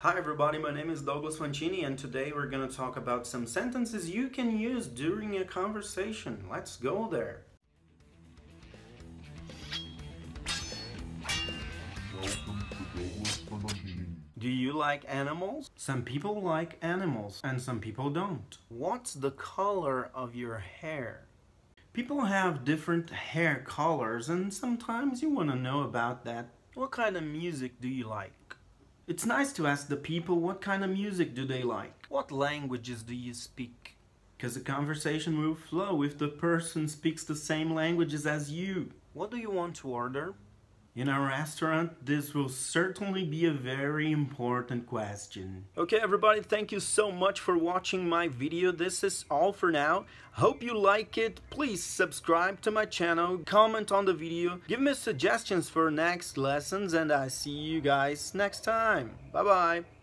Hi everybody, my name is Douglas Fancini and today we're going to talk about some sentences you can use during a conversation. Let's go there. Do you like animals? Some people like animals and some people don't. What's the color of your hair? People have different hair colors and sometimes you want to know about that. What kind of music do you like? It's nice to ask the people what kind of music do they like. What languages do you speak? Because the conversation will flow if the person speaks the same languages as you. What do you want to order? In a restaurant, this will certainly be a very important question. Okay everybody, thank you so much for watching my video. This is all for now. Hope you like it. Please subscribe to my channel, comment on the video, give me suggestions for next lessons and I see you guys next time. Bye bye.